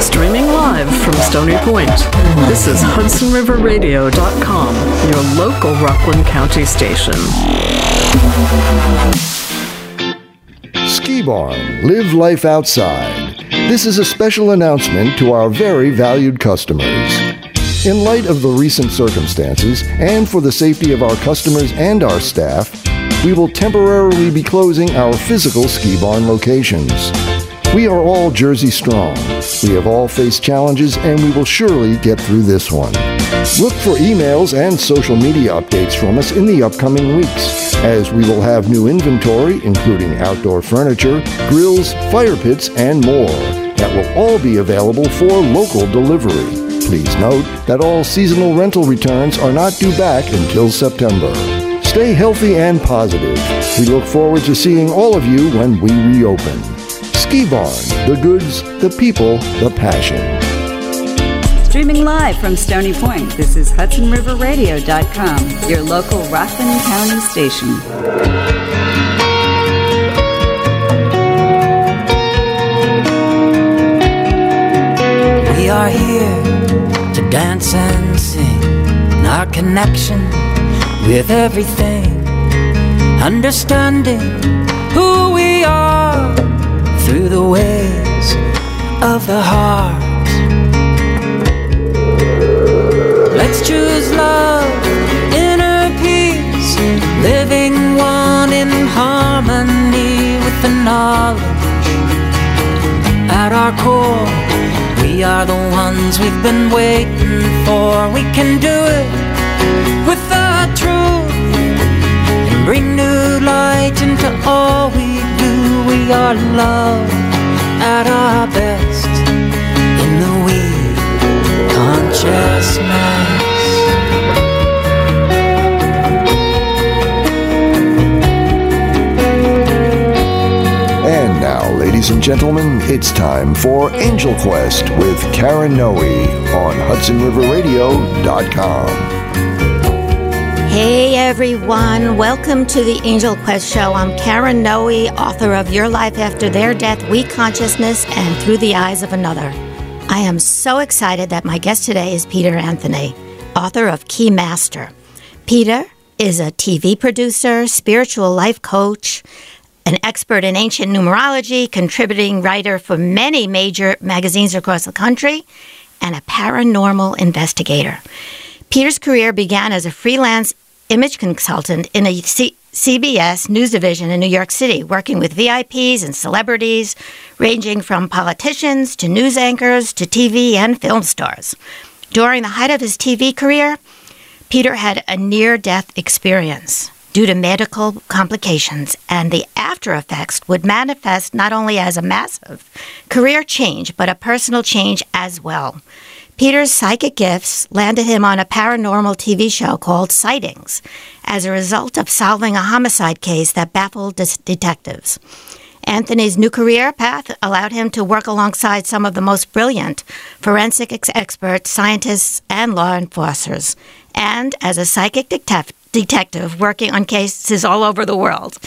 Streaming live from Stony Point, this is HudsonRiverRadio.com, your local Rockland County station. Ski Barn, live life outside. This is a special announcement to our very valued customers. In light of the recent circumstances, and for the safety of our customers and our staff, we will temporarily be closing our physical ski barn locations. We are all Jersey strong. We have all faced challenges, and we will surely get through this one. Look for emails and social media updates from us in the upcoming weeks, as we will have new inventory, including outdoor furniture, grills, fire pits, and more, that will all be available for local delivery. Please note that all seasonal rental returns are not due back until September. Stay healthy and positive. We look forward to seeing all of you when we reopen. Ski Barn, the goods, the people, the passion. Streaming live from Stony Point, this is HudsonRiverRadio.com, your local Rockland County station. We are here to dance and sing in our connection with everything, understanding who we are the ways of the heart. Let's choose love, inner peace, living one in harmony with the knowledge at our core. We are the ones we've been waiting for. We can do it with the truth and bring new light into all we. We are love at our best in the consciousness. And now, ladies and gentlemen, it's time for Angel Quest with Karen Noe on HudsonRiverRadio.com. Hey everyone, welcome to the Angel Quest Show. I'm Karen Noe, author of Your Life After Their Death, We Consciousness, and Through the Eyes of Another. I am so excited that my guest today is Peter Anthony, author of Key Master. Peter is a TV producer, spiritual life coach, an expert in ancient numerology, contributing writer for many major magazines across the country, and a paranormal investigator. Peter's career began as a freelance image consultant in a C- CBS news division in New York City, working with VIPs and celebrities, ranging from politicians to news anchors to TV and film stars. During the height of his TV career, Peter had a near death experience due to medical complications, and the after effects would manifest not only as a massive career change, but a personal change as well. Peter's psychic gifts landed him on a paranormal TV show called Sightings as a result of solving a homicide case that baffled des- detectives. Anthony's new career path allowed him to work alongside some of the most brilliant forensic ex- experts, scientists, and law enforcers, and as a psychic detective detective working on cases all over the world.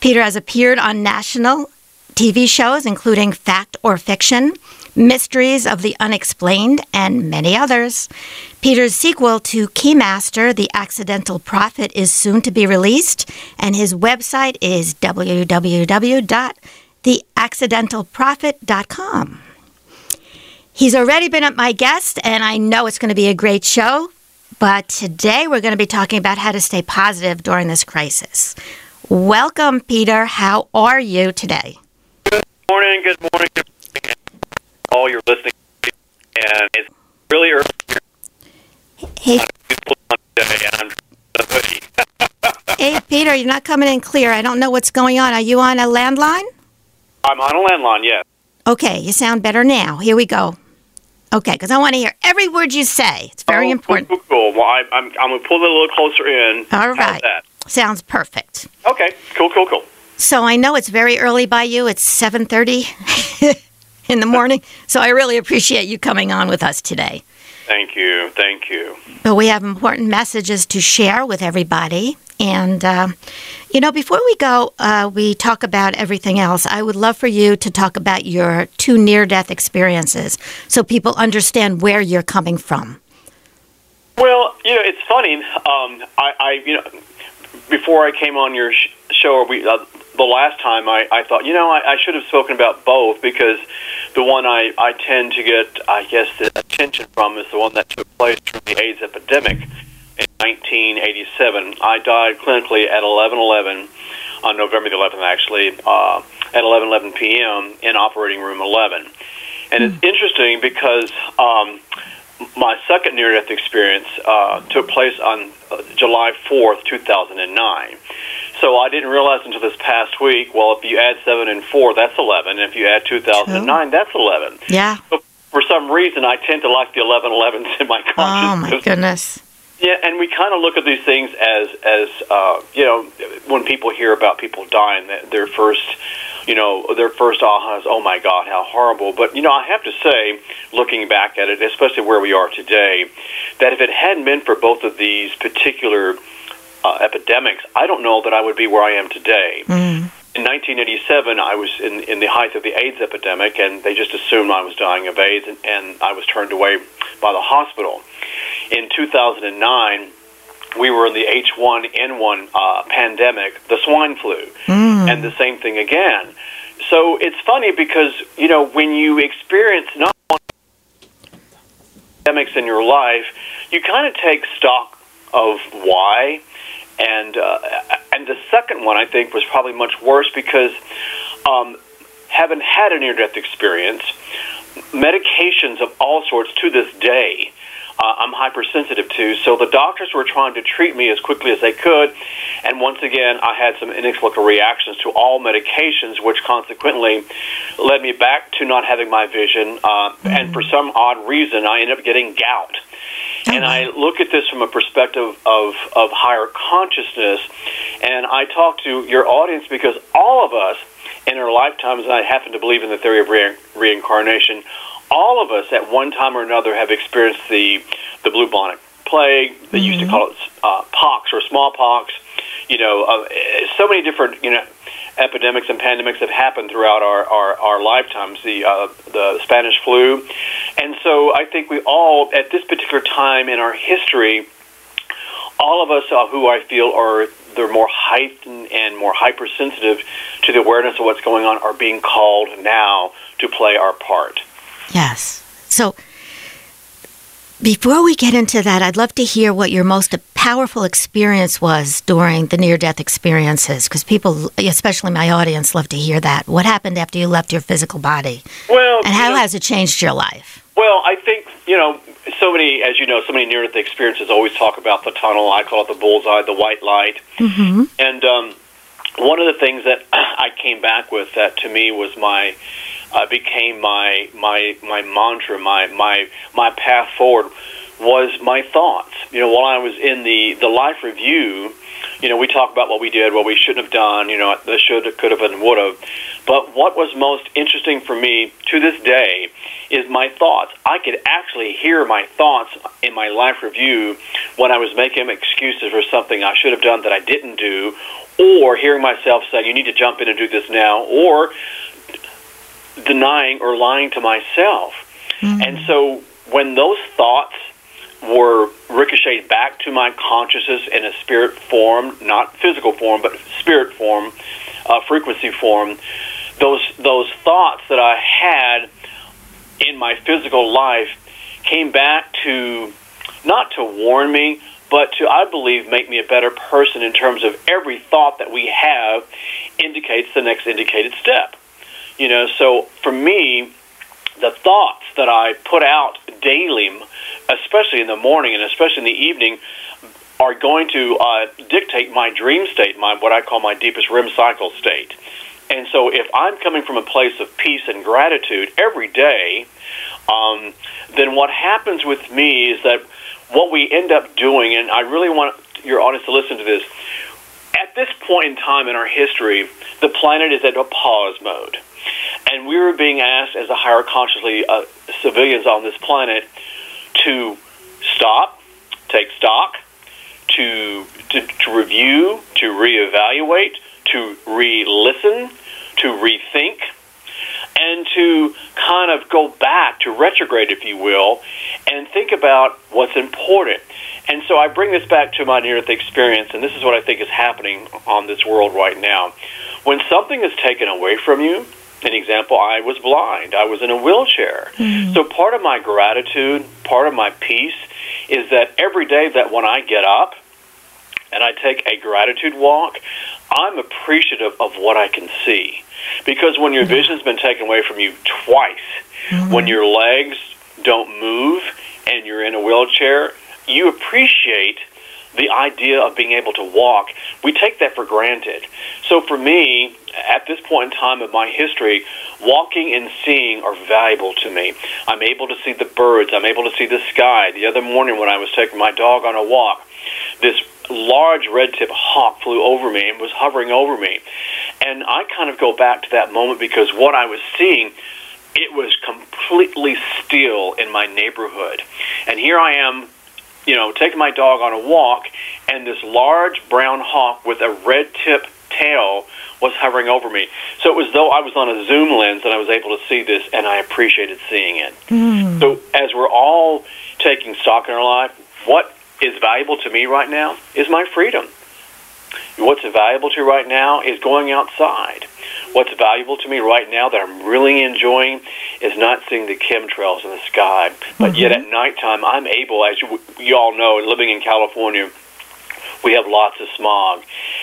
Peter has appeared on national TV shows, including Fact or Fiction, Mysteries of the Unexplained, and many others. Peter's sequel to Keymaster, The Accidental Prophet, is soon to be released, and his website is www.theaccidentalprophet.com. He's already been my guest, and I know it's going to be a great show. But today we're going to be talking about how to stay positive during this crisis. Welcome, Peter. How are you today? Good morning. Good morning. Good morning. All you're listening, and it's really early. Hey, Today, and I'm hey, Peter, you're not coming in clear. I don't know what's going on. Are you on a landline? I'm on a landline. Yes. Okay, you sound better now. Here we go. Okay, because I want to hear every word you say. It's very Oh, important. Cool, cool. Well, I, I'm I'm gonna pull it a little closer in. All right. that? Sounds perfect. Okay. Cool. Cool. Cool. So I know it's very early by you. It's 7:30 in the morning. So I really appreciate you coming on with us today. Thank you. Thank you. But we have important messages to share with everybody. And, uh, you know, before we go, uh, we talk about everything else. I would love for you to talk about your two near death experiences so people understand where you're coming from. Well, you know, it's funny. Um, I, I, you know, before I came on your sh- show, or we, uh, the last time, I, I thought, you know, I, I should have spoken about both because the one I, I tend to get, I guess, the attention from is the one that took place during the AIDS epidemic in 1987. I died clinically at 11:11 on November the 11th, actually, uh, at 11:11 p.m. in operating room 11. And it's interesting because um, my second near-death experience uh, took place on uh, July 4th, 2009. So I didn't realize until this past week. Well, if you add seven and four, that's 11. If you add 2009, that's 11. Yeah. But for some reason, I tend to like the 1111s in my Oh, my goodness. Yeah, and we kind of look at these things as as uh, you know when people hear about people dying, their first you know their first aha is oh my god how horrible. But you know I have to say, looking back at it, especially where we are today, that if it hadn't been for both of these particular uh, epidemics, I don't know that I would be where I am today. In 1987, I was in, in the height of the AIDS epidemic, and they just assumed I was dying of AIDS, and, and I was turned away by the hospital. In 2009, we were in the H1N1 uh, pandemic, the swine flu, and the same thing again. So it's funny because, you know, when you experience not one epidemics in your life, you kind of take stock of why. And uh, and the second one I think was probably much worse because um, having had a near death experience, medications of all sorts to this day. Uh, I'm hypersensitive to, so the doctors were trying to treat me as quickly as they could, and once again, I had some inexplicable reactions to all medications, which consequently led me back to not having my vision, uh, and for some odd reason, I ended up getting gout. And I look at this from a perspective of, of higher consciousness, and I talk to your audience because all of us in our lifetimes, and I happen to believe in the theory of re- reincarnation, all of us at one time or another have experienced the, the bubonic plague. They used to call it uh, pox or smallpox. You know, uh, so many different, you know, epidemics and pandemics have happened throughout our, our, our lifetimes, the, uh, the Spanish flu. And so I think we all, at this particular time in our history, all of us uh, who I feel are they're more heightened and more hypersensitive to the awareness of what's going on are being called now to play our part. Yes. So before we get into that, I'd love to hear what your most powerful experience was during the near death experiences because people, especially my audience, love to hear that. What happened after you left your physical body? Well, And how know- has it changed your life? Well, I think you know so many, as you know, so many near-death experiences always talk about the tunnel. I call it the bullseye, the white light. Mm-hmm. And um, one of the things that I came back with that to me was my uh, became my my my mantra, my my my path forward was my thoughts. You know, while I was in the the life review, you know, we talk about what we did, what we shouldn't have done. You know, the should, have, could have, and would have. But what was most interesting for me to this day is my thoughts. I could actually hear my thoughts in my life review when I was making excuses for something I should have done that I didn't do, or hearing myself say, "You need to jump in and do this now," or denying or lying to myself. And so when those thoughts were ricocheted back to my consciousness in a spirit form, not physical form, but spirit form, uh, frequency form, those those thoughts that I had in my physical life came back to not to warn me, but to, I believe, make me a better person in terms of every thought that we have indicates the next indicated step. You know, so for me, the thoughts that I put out daily, especially in the morning and especially in the evening, are going to uh, dictate my dream state, my what I call my deepest REM cycle state. And so, if I'm coming from a place of peace and gratitude every day, um, then what happens with me is that what we end up doing, and I really want your audience to listen to this. At this point in time in our history, the planet is at a pause mode. And we were being asked, as a higher consciously uh, civilians on this planet, to stop, take stock, to, to, to review, to reevaluate, to re listen, to rethink, and to kind of go back to retrograde, if you will, and think about what's important. And so I bring this back to my near death experience, and this is what I think is happening on this world right now. When something is taken away from you, an example, I was blind. I was in a wheelchair. Mm-hmm. So part of my gratitude, part of my peace, is that every day that when I get up and I take a gratitude walk, I'm appreciative of what I can see. Because when your mm-hmm. vision's been taken away from you twice, mm-hmm. when your legs don't move and you're in a wheelchair, you appreciate the idea of being able to walk. We take that for granted. So for me, at this point in time of my history, walking and seeing are valuable to me. I'm able to see the birds. I'm able to see the sky. The other morning when I was taking my dog on a walk, this large red-tip hawk flew over me and was hovering over me. And I kind of go back to that moment because what I was seeing it was completely still in my neighborhood. And here I am, you know, taking my dog on a walk, and this large brown hawk with a red tip tail was hovering over me. So it was though I was on a zoom lens and I was able to see this, and I appreciated seeing it. Mm. So as we're all taking stock in our life, what is valuable to me right now is my freedom. What's valuable to right now is going outside. What's valuable to me right now that I'm really enjoying is not seeing the chemtrails in the sky. But mm-hmm. yet at nighttime, I'm able, as you, you all know, living in California, we have lots of smog.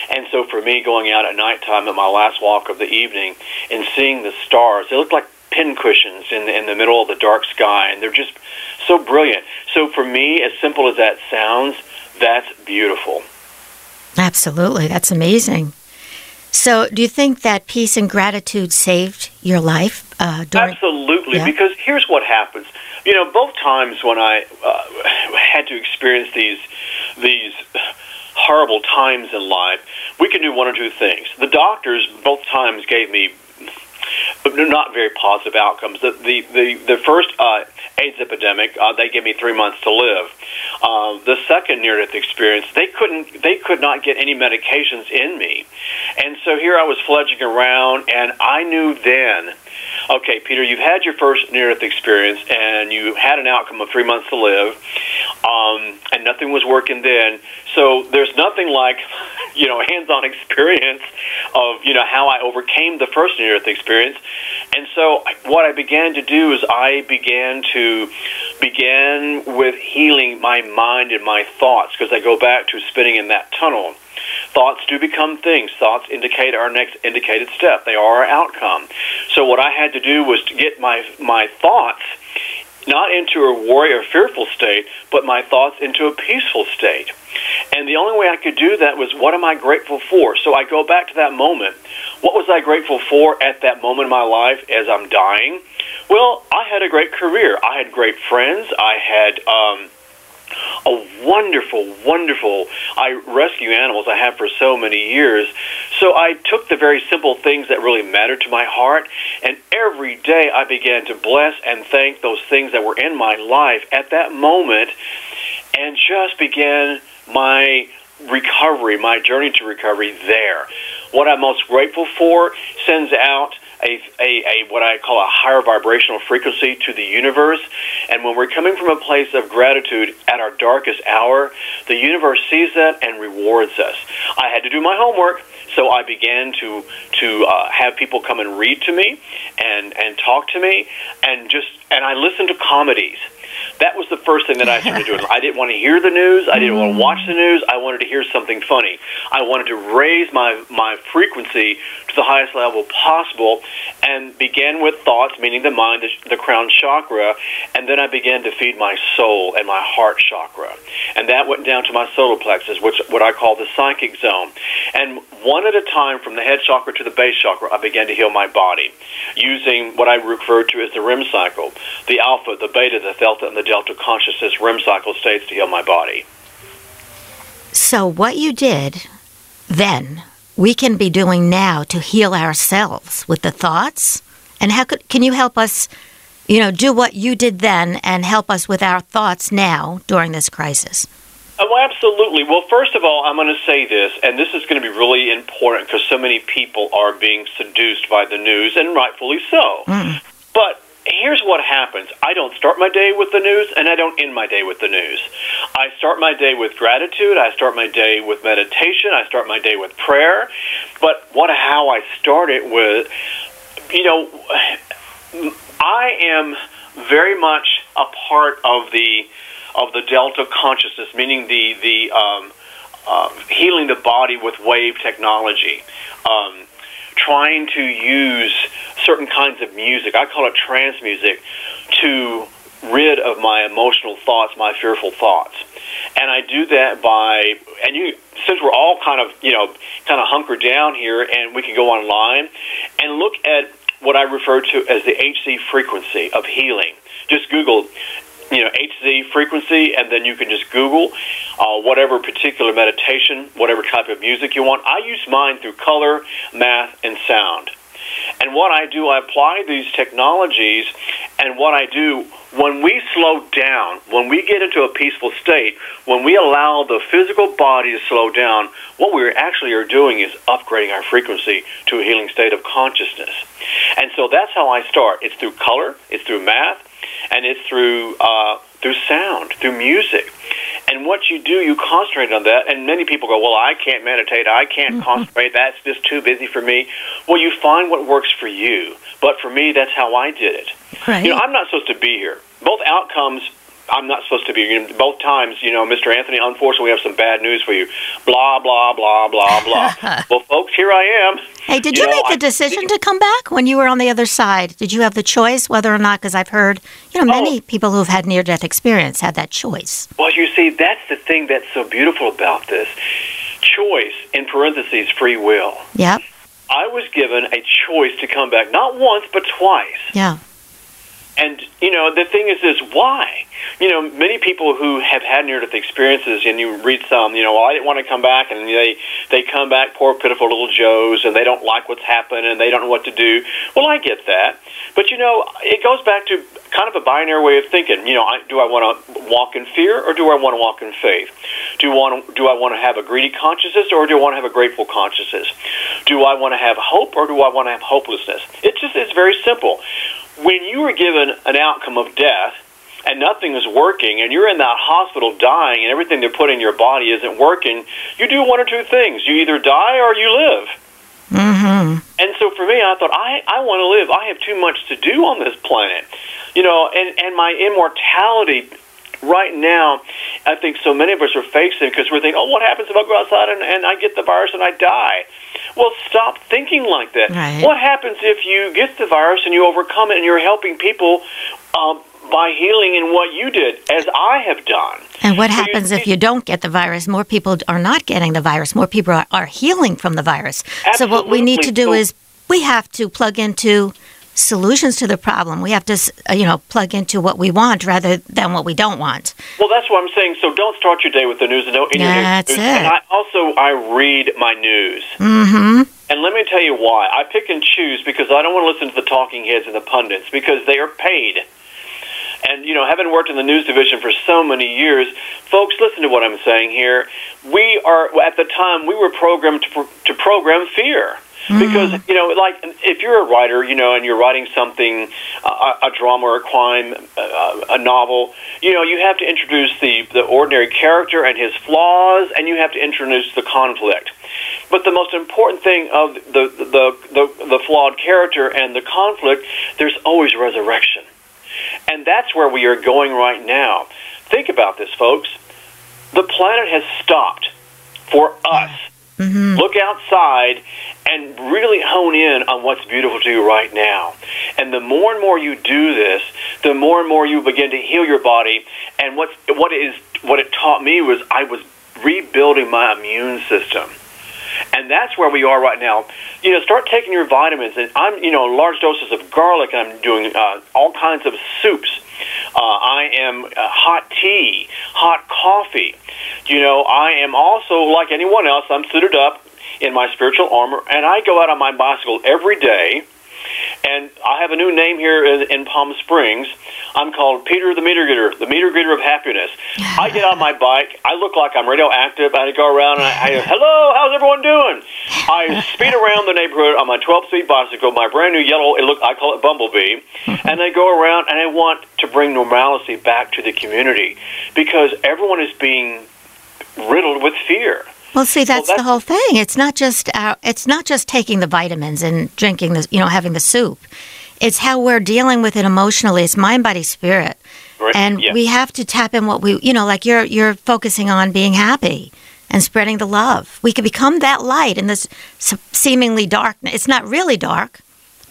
And so for me, going out at nighttime at my last walk of the evening and seeing the stars, they look like pincushions in the, in the middle of the dark sky, and they're just so brilliant. So for me, as simple as that sounds, that's beautiful. Absolutely. That's amazing. So, do you think that peace and gratitude saved your life? Uh, during- Absolutely, yeah. because here's what happens. You know, both times when I uh, had to experience these these horrible times in life, we can do one or two things. The doctors both times gave me not very positive outcomes. The the the, the first uh, AIDS epidemic, uh, they gave me three months to live. Uh, the second near-death experience, they couldn't, they could not get any medications in me, and so here I was fledging around, and I knew then okay, Peter, you've had your first near death experience and you had an outcome of three months to live, um, and nothing was working then. So there's nothing like, you know, hands on experience of, you know, how I overcame the first near death experience. And so what I began to do is I began to begin with healing my mind and my thoughts because I go back to spinning in that tunnel. Thoughts do become things. Thoughts indicate our next indicated step. They are our outcome. So what I had to do was to get my my thoughts not into a worry or fearful state, but my thoughts into a peaceful state. And the only way I could do that was what am I grateful for? So I go back to that moment. What was I grateful for at that moment in my life as I'm dying? Well, I had a great career. I had great friends. I had um, a wonderful, wonderful. I rescue animals. I have for so many years. So I took the very simple things that really mattered to my heart, and every day I began to bless and thank those things that were in my life at that moment, and just began my recovery, my journey to recovery there. What I'm most grateful for sends out a, a, a what I call a higher vibrational frequency to the universe. And when we're coming from a place of gratitude at our darkest hour, the universe sees that and rewards us. I had to do my homework. So I began to to uh, have people come and read to me, and and talk to me, and just and I listened to comedies that was the first thing that I started doing. I didn't want to hear the news. I didn't want to watch the news. I wanted to hear something funny. I wanted to raise my, my frequency to the highest level possible and began with thoughts, meaning the mind, the, the crown chakra, and then I began to feed my soul and my heart chakra. And that went down to my solar plexus, which what I call the psychic zone. And one at a time from the head chakra to the base chakra, I began to heal my body using what I refer to as the REM cycle, the alpha, the beta, the delta, and the delta consciousness REM cycle states to heal my body. So, what you did then, we can be doing now to heal ourselves with the thoughts? And how could, can you help us, you know, do what you did then and help us with our thoughts now during this crisis? Oh, absolutely. Well, first of all, I'm going to say this, and this is going to be really important because so many people are being seduced by the news, and rightfully so. Mm. But here's what happens I don't start my day with the news, and I don't end my day with the news. I start my day with gratitude, I start my day with meditation, I start my day with prayer. But what how I start it with, you know, I am very much a part of the of the delta consciousness, meaning the the um, uh, healing the body with wave technology. Um, trying to use certain kinds of music, I call it trance music, to rid of my emotional thoughts, my fearful thoughts. And I do that by, and you, since we're all kind of, you know, kind of hunkered down here, and we can go online and look at what I refer to as the HZ frequency of healing. Just Google you know HZ frequency, and then you can just Google uh, whatever particular meditation, whatever type of music you want. I use mine through color, math, and sound. And what I do, I apply these technologies, and what I do when we slow down, when we get into a peaceful state, when we allow the physical body to slow down, what we actually are doing is upgrading our frequency to a healing state of consciousness. And so that's how I start. It's through color, it's through math, and it's through uh, through sound, through music. And what you do, you concentrate on that. And many people go, "Well, I can't meditate. I can't mm-hmm. concentrate. That's just too busy for me." Well, you find what works for you. But for me, that's how I did it. Right. You know, I'm not supposed to be here. Both outcomes I'm not supposed to be. Both times, you know, Mr. Anthony, unfortunately, we have some bad news for you. Blah, blah, blah, blah, blah. well, folks, here I am. Hey, did you, you know, make the decision I, to come back when you were on the other side? Did you have the choice whether or not? Because I've heard, you know, many oh, people who've had near death experience had that choice. Well, you see, that's the thing that's so beautiful about this choice, in parentheses, free will. Yep. I was given a choice to come back, not once, but twice. Yeah. And you know, the thing is, is why? You know, many people who have had near-death experiences, and you read some, you know, well, I didn't want to come back, and they they come back, poor pitiful little Joes, and they don't like what's happened, and they don't know what to do. Well, I get that, but you know, it goes back to kind of a binary way of thinking. You know, I, do I want to walk in fear, or do I want to walk in faith? Do want do I want to have a greedy consciousness, or do I want to have a grateful consciousness? Do I want to have hope, or do I want to have hopelessness? It just it's very simple when you are given an outcome of death and nothing is working and you're in that hospital dying and everything they put in your body isn't working, you do one or two things. You either die or you live. Mm-hmm. And so for me, I thought, I, I want to live. I have too much to do on this planet. You know, and, and my immortality right now, I think so many of us are facing because we're thinking, oh, what happens if I go outside and, and I get the virus and I die? Well, stop thinking like that. Right. What happens if you get the virus and you overcome it and you're helping people um, by healing in what you did, as I have done? And what so happens you, if you don't get the virus? More people are not getting the virus. More people are, are healing from the virus. Absolutely. So what we need to do so, is we have to plug into solutions to the problem. We have to, uh, you know, plug into what we want rather than what we don't want. Well, that's what I'm saying. So don't start your day with the news and don't. in That's news. it. And I also I read my news. Mm-hmm. And let me tell you why. I pick and choose because I don't want to listen to the talking heads and the pundits because they are paid. And you know, having worked in the news division for so many years, folks, listen to what I'm saying here. We are at the time we were programmed to, pro- to program fear because you know, like if you're a writer, you know, and you're writing something, uh, a drama or a crime, uh, a novel, you know, you have to introduce the the ordinary character and his flaws, and you have to introduce the conflict. But the most important thing of the the the, the flawed character and the conflict, there's always resurrection, and that's where we are going right now. Think about this, folks. The planet has stopped for us. Mm-hmm. Look outside and really hone in on what's beautiful to you right now. And the more and more you do this, the more and more you begin to heal your body. And what what is what it taught me was I was rebuilding my immune system. And that's where we are right now. You know, start taking your vitamins, and I'm, you know, large doses of garlic. And I'm doing uh, all kinds of soups. Uh, I am uh, hot tea, hot coffee. You know, I am also like anyone else. I'm suited up in my spiritual armor, and I go out on my bicycle every day. And I have a new name here in, in Palm Springs. I'm called Peter the Meter Getter, the Meter Getter of Happiness. I get on my bike. I look like I'm radioactive. I go around and I, I hello, how's everyone doing? I speed around the neighborhood on my 12-speed bicycle, my brand new yellow. It look, I call it Bumblebee, and I go around and I want to bring normalcy back to the community because everyone is being riddled with fear. Well, see, that's, well, that's, the whole thing. It's not just uh, it's not just taking the vitamins and drinking the, you know, having the soup. It's how we're dealing with it emotionally. It's mind, body, spirit, right. and yeah. we have to tap in what we, you know, like you're you're focusing on being happy and spreading the love. We can become that light in this seemingly dark. It's not really dark,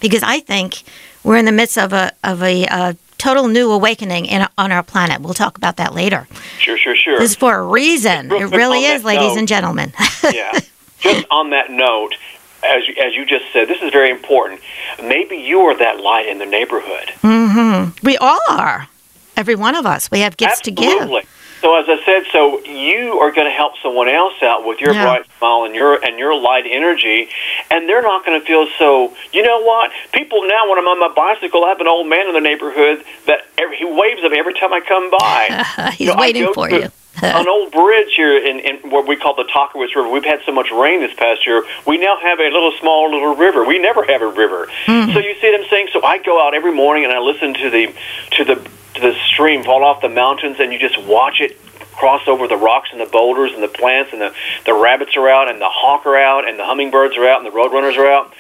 because I think we're in the midst of a of a, a total new awakening in, on our planet. We'll talk about that later. Sure, sure, sure. This is for a reason. It really is, ladies note, and gentlemen. yeah. Just on that note, as as you just said, this is very important. Maybe you are that light in the neighborhood. Mm-hmm. We all are. Every one of us. We have gifts Absolutely. to give. So as I said, so you are going to help someone else out with your yeah. bright smile and your and your light energy, and they're not going to feel so. You know what? People now, when I'm on my bicycle, I have an old man in the neighborhood that every, he waves at me every time I come by. He's you know, waiting for you. an old bridge here in, in what we call the Tahquitz River. We've had so much rain this past year. We now have a little small little river. We never have a river. Mm-hmm. So you see what I'm saying? So I go out every morning and I listen to the to the to the stream fall off the mountains, and you just watch it cross over the rocks and the boulders and the plants, and the the rabbits are out, and the hawk are out, and the hummingbirds are out, and the roadrunners are out.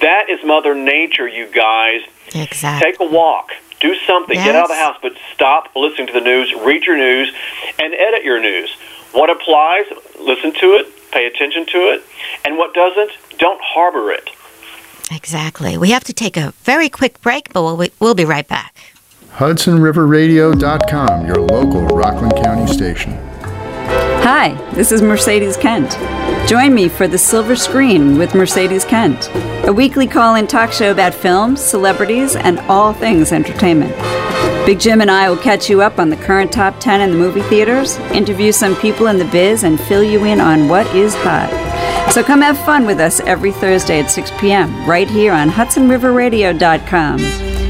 That is Mother Nature, you guys. Exactly. Take a walk. Do something. Yes. Get out of the house, but stop listening to the news. Read your news, and edit your news. What applies, listen to it, pay attention to it, and what doesn't, don't harbor it. Exactly. We have to take a very quick break, but we'll, we'll be right back. HudsonRiverRadio.com, your local Rockland County station. Hi, this is Mercedes Kent. Join me for The Silver Screen with Mercedes Kent, a weekly call in talk show about films, celebrities, and all things entertainment. Big Jim and I will catch you up on the current top 10 in the movie theaters, interview some people in the biz, and fill you in on what is hot. So come have fun with us every Thursday at 6 p.m. right here on HudsonRiverRadio.com.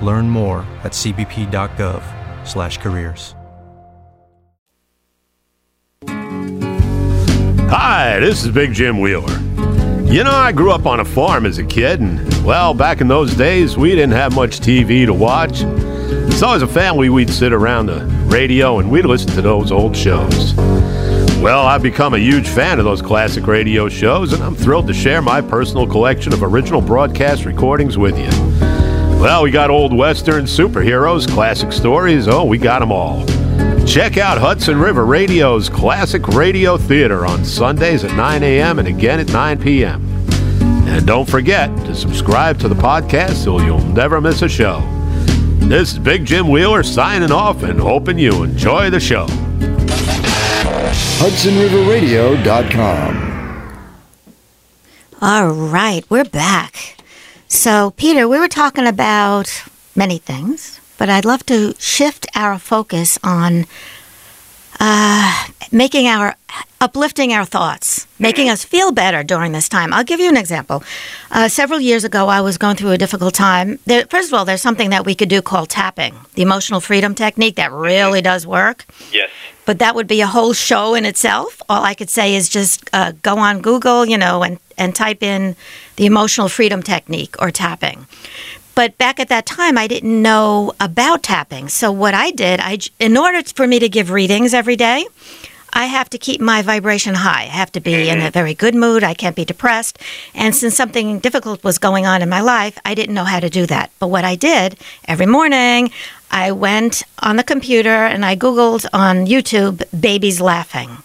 Learn more at cbp.gov/careers. Hi, this is Big Jim Wheeler. You know, I grew up on a farm as a kid, and well, back in those days, we didn't have much TV to watch. So, as a family, we'd sit around the radio and we'd listen to those old shows. Well, I've become a huge fan of those classic radio shows, and I'm thrilled to share my personal collection of original broadcast recordings with you. Well, we got old Western superheroes, classic stories, oh, we got them all. Check out Hudson River Radio's Classic Radio Theater on Sundays at 9 a.m. and again at 9 p.m. And don't forget to subscribe to the podcast so you'll never miss a show. This is Big Jim Wheeler signing off and hoping you enjoy the show. HudsonRiverRadio.com. All right, we're back. So, Peter, we were talking about many things, but I'd love to shift our focus on uh, making our uplifting our thoughts, making us feel better during this time. I'll give you an example. Uh, several years ago, I was going through a difficult time. There, first of all, there's something that we could do called tapping, the emotional freedom technique that really does work. Yes. But that would be a whole show in itself. All I could say is just uh, go on Google, you know, and, and type in the emotional freedom technique or tapping. But back at that time, I didn't know about tapping. So what I did, I, in order for me to give readings every day, I have to keep my vibration high. I have to be in a mm-hmm. very good mood. I can't be depressed. And since something difficult was going on in my life, I didn't know how to do that. But what I did every morning, I went on the computer and I Googled on YouTube babies laughing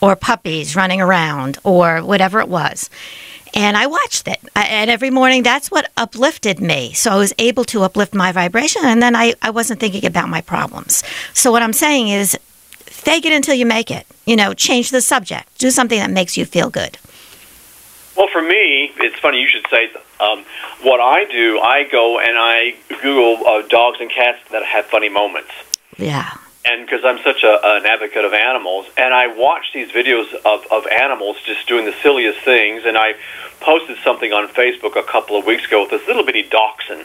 or puppies running around or whatever it was. And I watched it. I- And every morning, that's what uplifted me. So I was able to uplift my vibration. And then I, I wasn't thinking about my problems. So what I'm saying is fake it until you make it. You know, change the subject. Do something that makes you feel good. Well, for me, it's funny you should say. Um, what I do, I go and I Google uh, dogs and cats that have funny moments. Yeah. And because I'm such a, an advocate of animals, and I watch these videos of, of animals just doing the silliest things, and I posted something on Facebook a couple of weeks ago with this little bitty dachshund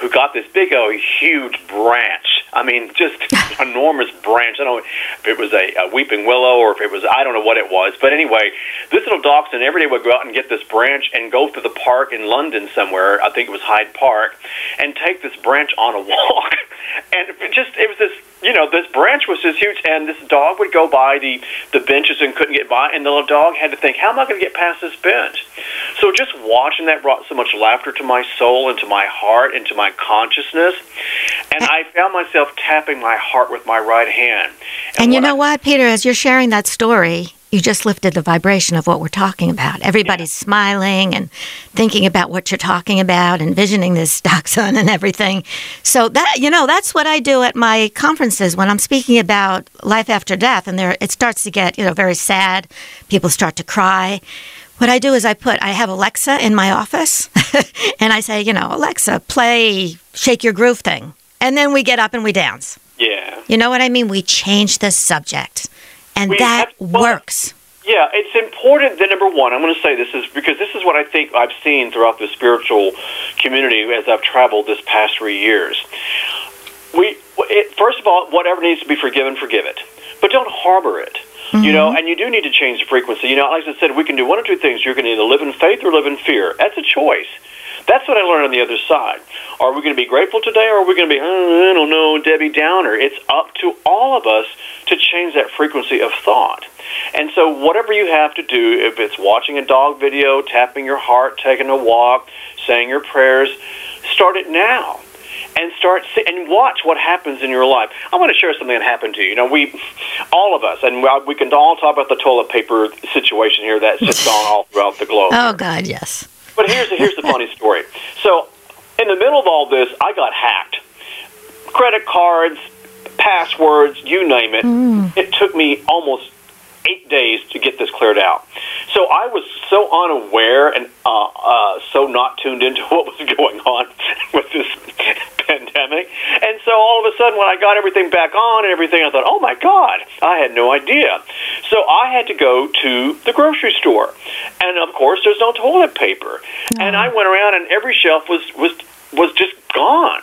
who got this big, oh, huge branch. I mean, just enormous branch. I don't know if it was a, a weeping willow or if it was, I don't know what it was. But anyway, this little dachshund every day would go out and get this branch and go to the park in London somewhere, I think it was Hyde Park, and take this branch on a walk. and it just, it was this you know, this branch was just huge, and this dog would go by the the benches and couldn't get by, and the little dog had to think, "How am I going to get past this bench?" So just watching that brought so much laughter to my soul and to my heart and to my consciousness, and I found myself tapping my heart with my right hand. And you know what, Peter, as you're sharing that story, you just lifted the vibration of what we're talking about. Everybody's smiling and thinking about what you're talking about, envisioning this dachshund and everything. So that you know, that's what I do at my conferences when I'm speaking about life after death, and there it starts to get you know very sad. People start to cry. What I do is I put I have Alexa in my office, and I say, you know, Alexa, play "Shake Your Groove" thing, and then we get up and we dance. Yeah. You know what I mean? We change the subject, and We that have- well, works. Yeah, it's important that number one, I'm going to say this is because this is what I think I've seen throughout the spiritual community as I've traveled this past three years. We, it, first of all, whatever needs to be forgiven, forgive it, but don't harbor it. You know, mm-hmm. and you do need to change the frequency. You know, like I said, we can do one or two things. You're going to either live in faith or live in fear. That's a choice. That's what I learned on the other side. Are we going to be grateful today, or are we going to be, "Uh, I don't know, Debbie Downer? It's up to all of us to change that frequency of thought. And so, whatever you have to do, if it's watching a dog video, tapping your heart, taking a walk, saying your prayers, start it now. And start and watch what happens in your life. I want to share something that happened to you. You know, we, all of us, and we- we can all talk about the toilet paper situation here that's just gone all throughout the globe. Oh God, yes. But here's here's the funny story. So, in the middle of all this, I got hacked. Credit cards, passwords, you name it. Hmm. It took me almost eight days to get this cleared out. So I was so unaware and uh, uh, so not tuned into what was going on with this pandemic. And so all of a sudden, when I got everything back on and everything, I thought, oh my God, I had no idea. So I had to go to the grocery store. And of course, there's no toilet paper. And I went around, and every shelf was, was, was just gone.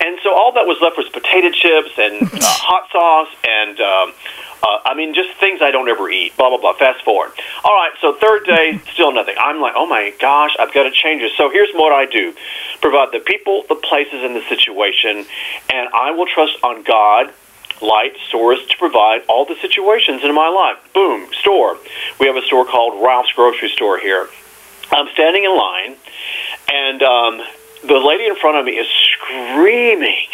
And so all that was left was potato chips and uh, hot sauce and um, uh, I mean just things I don't ever eat. Blah blah blah. Fast forward. All right, so third day, still nothing. I'm like, oh my gosh, I've got to change this. So here's what I do: provide the people, the places, and the situation, and I will trust on God light source to provide all the situations in my life. Boom, store. We have a store called Ralph's Grocery Store here. I'm standing in line, and um, the lady in front of me is screaming,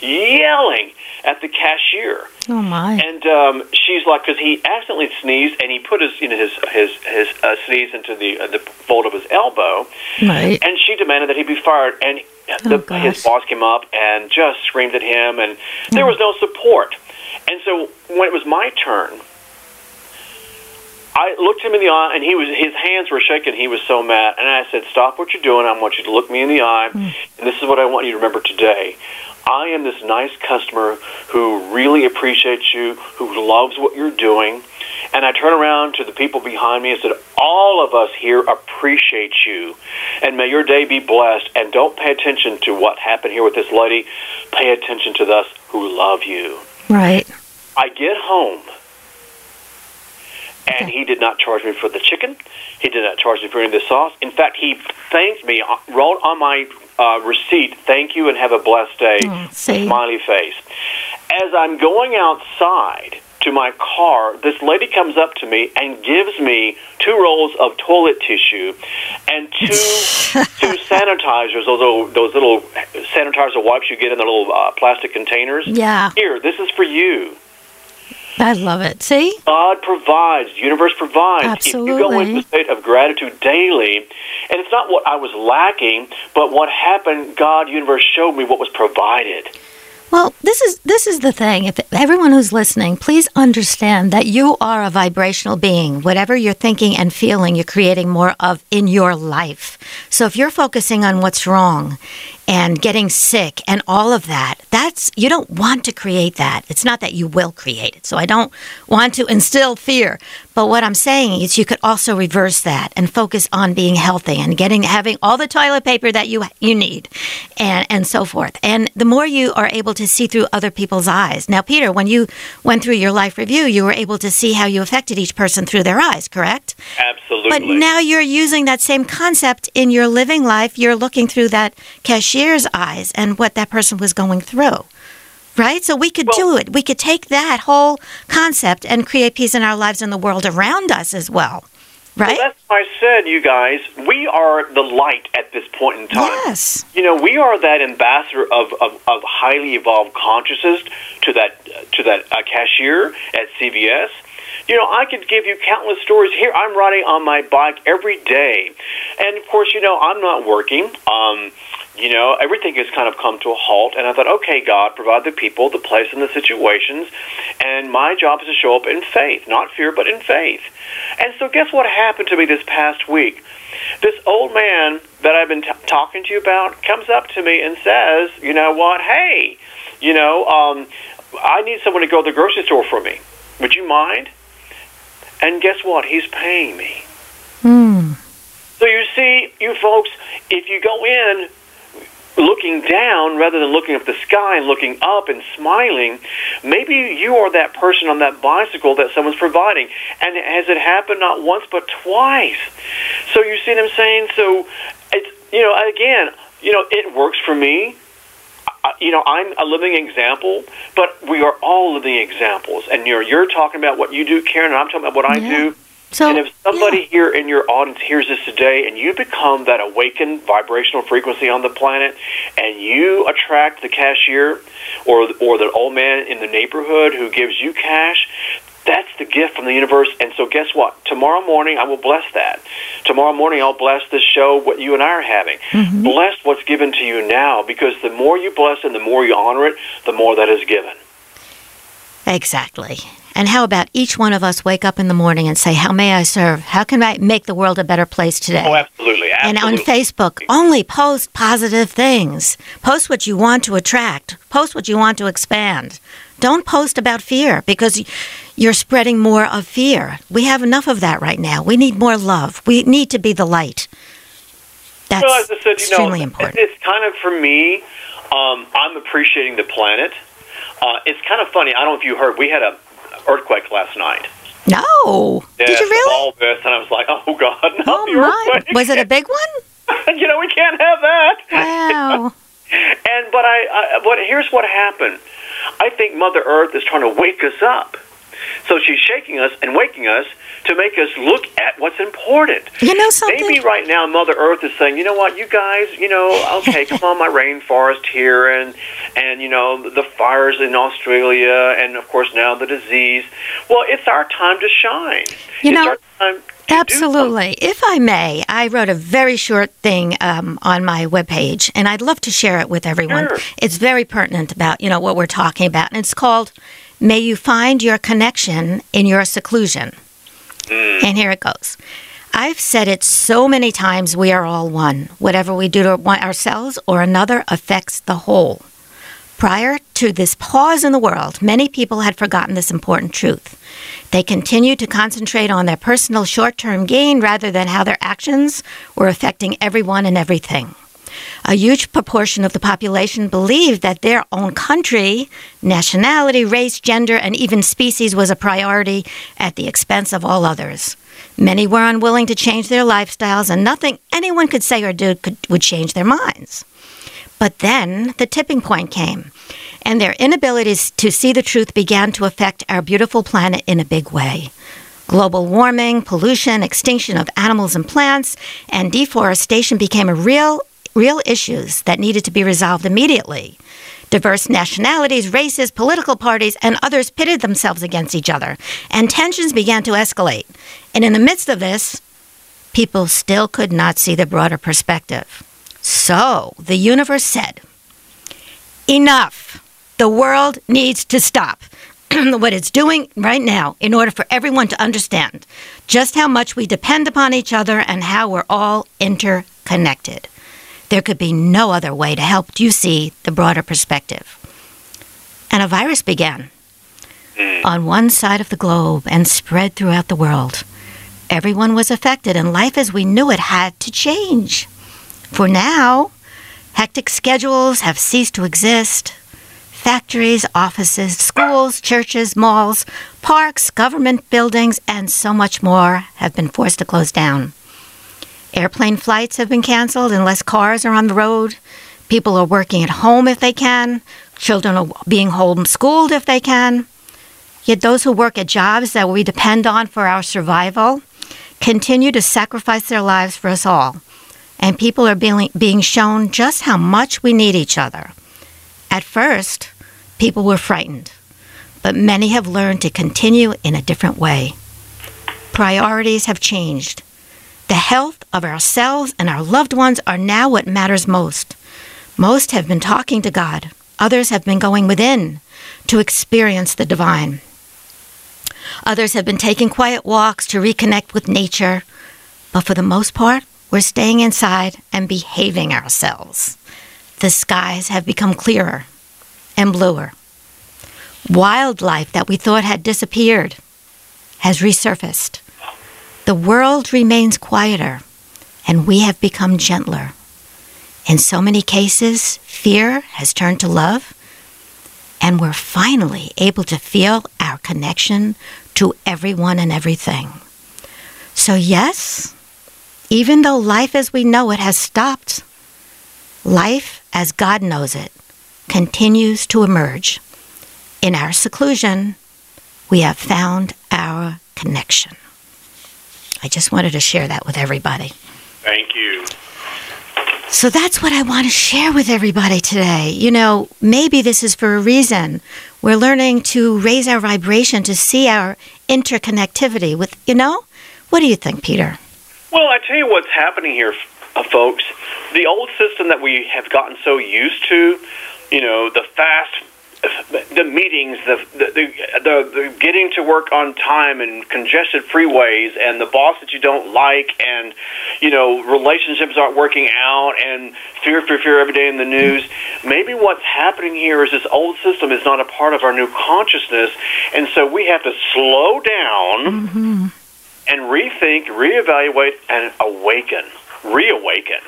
yelling at the cashier. Oh my! And um, she's like, because he accidentally sneezed, and he put his, you know, his his his uh, sneeze into the uh, the fold of his elbow. Right. And she demanded that he be fired, and the, gosh. his boss came up and just screamed at him, and there was no support. And so when it was my turn, I looked him in the eye, and he was his hands were shaking. He was so mad, and I said, "Stop what you're doing. I want you to look me in the eye, hmm. and this is what I want you to remember today." I am this nice customer who really appreciates you, who loves what you're doing. And I turn around to the people behind me and said, All of us here appreciate you. And may your day be blessed. And don't pay attention to what happened here with this lady. Pay attention to us who love you. Right. I get home. And he did not charge me for the chicken. He did not charge me for any of the sauce. In fact, he thanked me, uh, wrote on my uh, receipt, "Thank you and have a blessed day." Oh. Smiley face. As I'm going outside to my car, this lady comes up to me and gives me two rolls of toilet tissue and two two sanitizers, those little, those little sanitizer wipes you get in the little uh, plastic containers. Yeah. Here, this is for you. I love it. See? God provides. The universe provides. If you go into a state of gratitude daily, and it's not what I was lacking, but what happened, God, universe showed me what was provided. Well, this is this is the thing. If everyone who's listening, please understand that you are a vibrational being. Whatever you're thinking and feeling, you're creating more of in your life. So if you're focusing on what's wrong and getting sick and all of that, that's you don't want to create that. It's not that you will create it. So I don't want to instill fear. But what I'm saying is you could also reverse that and focus on being healthy and getting having all the toilet paper that you you need and and so forth. And the more you are able to see through other people's eyes. Now, Peter, when you went through your life review, you were able to see how you affected each person through their eyes, correct? Absolutely. But now you're using that same concept in your living life. You're looking through that eyes and what that person was going through. Right? So we could do it. We could take that whole concept and create peace in our lives and the world around us as well. Right? Well, that's why I said, you guys, we are the light at this point in time. Yes. You know, we are that ambassador of, of, of highly evolved consciousness to that to that uh, cashier at CVS. You know, I could give you countless stories. Here, I'm riding on my bike every day, and of course, you know, I'm not working. Um, you know, everything has kind of come to a halt, and I thought, okay, God, provide the people, the place, and the situations, and my job is to show up in faith, not fear, but in faith. And so, guess what happened to me this past week? This old man that I've been t- talking to you about comes up to me and says, you know what? Hey, you know, um, I need someone to go to the grocery store for me. Would you mind? And guess what? He's paying me. Hmm. So you see, you folks, if you go in looking down rather than looking up the sky and looking up and smiling, maybe you are that person on that bicycle that someone's providing. And has it happened not once but twice? So you see what I'm saying? So it's you know again, you know it works for me. I- You know, I'm a living example, but we are all living examples. And you're you're talking about what you do, Karen, and I'm talking about what I Yeah. do. So and if somebody here in your audience hears this today and you become that awakened vibrational frequency on the planet and you attract the cashier or or the old man in the neighborhood who gives you cash, that's the gift from the universe. And so guess what? Tomorrow morning I will bless that. Tomorrow morning I'll bless this show what you and I are having. Mm-hmm. Bless what's given to you now because the more you bless and the more you honor it, the more that is given. Exactly. And how about each one of us wake up in the morning and say, How may I serve? How can I make the world a better place today? Oh, absolutely. And on Facebook, only post positive things. Post what you want to attract. Post what you want to expand. Don't post about fear because you're spreading more of fear. We have enough of that right now. We need more love. We need to be the light. That's well, as I said, you extremely know, important. It's kind of for me. Um, I'm appreciating the planet. Uh, it's kind of funny. I don't know if you heard. We had a earthquake last night. No. Yeah, Did you really? All this, and I was like, oh god, not Oh my. Was it a big one? you know, we can't have that. Wow. And but I, I but here's what happened. I think Mother Earth is trying to wake us up. So she's shaking us and waking us to make us look at what's important. You know something? Maybe right now Mother Earth is saying, you know what, you guys, you know, okay, come on, my rainforest here, and and you know the fires in Australia, and of course now the disease. Well, it's our time to shine. You it's know, our time Absolutely. If I may, I wrote a very short thing um, on my webpage, and I'd love to share it with everyone. Sure. It's very pertinent about you know what we're talking about, and it's called "May You Find Your Connection in Your Seclusion." Hmm. And here it goes. I've said it so many times. We are all one. Whatever we do to ourselves or another affects the whole. Prior to this pause in the world, many people had forgotten this important truth. They continued to concentrate on their personal short term gain rather than how their actions were affecting everyone and everything. A huge proportion of the population believed that their own country, nationality, race, gender, and even species was a priority at the expense of all others. Many were unwilling to change their lifestyles, and nothing anyone could say or do could, would change their minds. But then the tipping point came, and their inabilities to see the truth began to affect our beautiful planet in a big way. Global warming, pollution, extinction of animals and plants, and deforestation became a real, real issues that needed to be resolved immediately. Diverse nationalities, races, political parties, and others pitted themselves against each other, and tensions began to escalate. And in the midst of this, people still could not see the broader perspective. So the universe said, Enough! The world needs to stop what it's doing right now in order for everyone to understand just how much we depend upon each other and how we're all interconnected. There could be no other way to help you see the broader perspective. And a virus began hmm. on one side of the globe and spread throughout the world. Everyone was affected, and life as we knew it had to change. For now, hectic schedules have ceased to exist. Factories, offices, schools, churches, malls, parks, government buildings, and so much more have been forced to close down. Airplane flights have been canceled and less cars are on the road. People are working at home if they can. Children are being homeschooled if they can. Yet those who work at jobs that we depend on for our survival continue to sacrifice their lives for us all. And people are being, being shown just how much we need each other. At first, people were frightened, but many have learned to continue in a different way. Priorities have changed. The health of ourselves and our loved ones are now what matters most. Most have been talking to God, others have been going within to experience the divine. Others have been taking quiet walks to reconnect with nature, but for the most part, we're staying inside and behaving ourselves. The skies have become clearer and bluer. Wildlife that we thought had disappeared has resurfaced. The world remains quieter, and we have become gentler. In so many cases, fear has turned to love, and we're finally able to feel our connection to everyone and everything. So, yes, even though life as we know it has stopped, life as God knows it continues to emerge. In our seclusion, we have found our connection. I just wanted to share that with everybody. Thank you. So that's what I want to share with everybody today. You know, maybe this is for a reason. We're learning to raise our vibration to see our interconnectivity with, you know? What do you think, Peter? Well, I tell you what's happening here, uh, folks. The old system that we have gotten so used to, you know, the fast the meetings, the the, the the the getting to work on time and congested freeways, and the boss that you don't like, and you know relationships aren't working out, and fear, fear, fear every day in the news. Maybe what's happening here is this old system is not a part of our new consciousness, and so we have to slow down mm-hmm. and rethink, reevaluate, and awaken, reawaken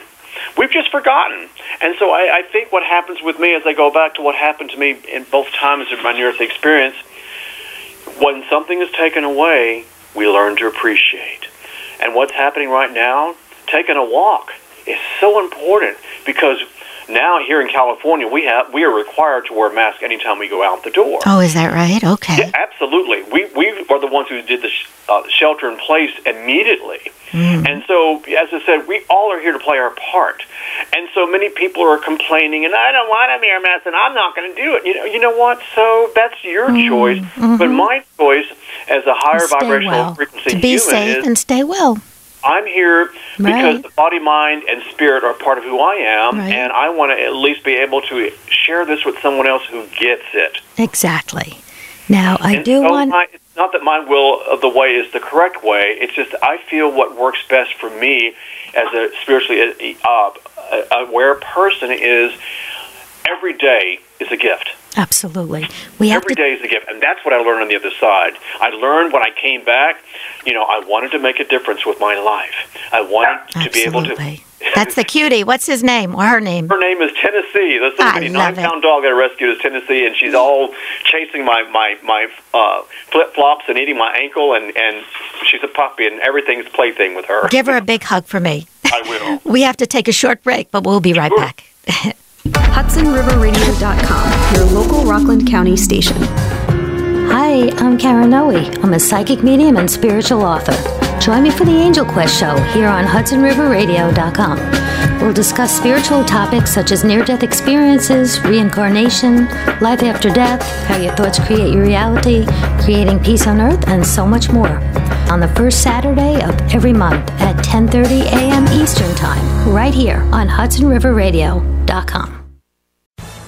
we've just forgotten. And so I, I think what happens with me as I go back to what happened to me in both times of my near death experience, when something is taken away, we learn to appreciate. And what's happening right now, taking a walk is so important because now here in California, we have we are required to wear a mask anytime we go out the door. Oh, is that right? Okay. Yeah, absolutely. We we are the ones who did the sh- uh, shelter in place immediately, Mm. and so as I said, we all are here to play our part. And so many people are complaining, and I don't want to wear a mask, and I'm not going to do it. You know, you know what? So that's your choice. But my choice, as a higher Mm-hmm. Vibrational well. frequency To be human, safe is and stay well. I'm here because the body, mind, and spirit are part of who I am, Right. and I want to at least be able to share this with someone else who gets it. Exactly. Now, I And do so want. my, it's not that my will of the way is the correct way. It's just I feel what works best for me as a spiritually uh, aware person is every day is a gift. Absolutely. We have Every to. day is a gift, and that's what I learned on the other side. I learned when I came back. You know, I wanted to make a difference with my life. I wanted to be able to. Absolutely. That's the cutie. What's his name or her name? Her name is Tennessee. This I little nine pound dog I rescued is Tennessee, and she's all chasing my my my uh, flip flops and eating my ankle, and and she's a puppy, and everything's plaything with her. Give her a big hug for me. I will. We have to take a short break, but we'll be right back. HudsonRiverRadio.com, your local Rockland County station. Hi, I'm Karen Noe. I'm a psychic medium and spiritual author. Join me for the Angel Quest show here on HudsonRiverRadio.com. We'll discuss spiritual topics such as near death experiences, reincarnation, life after death, how your thoughts create your reality, creating peace on earth, and so much more. On the first Saturday of every month at 10:30 a.m. Eastern Time, right here on HudsonRiverRadio.com.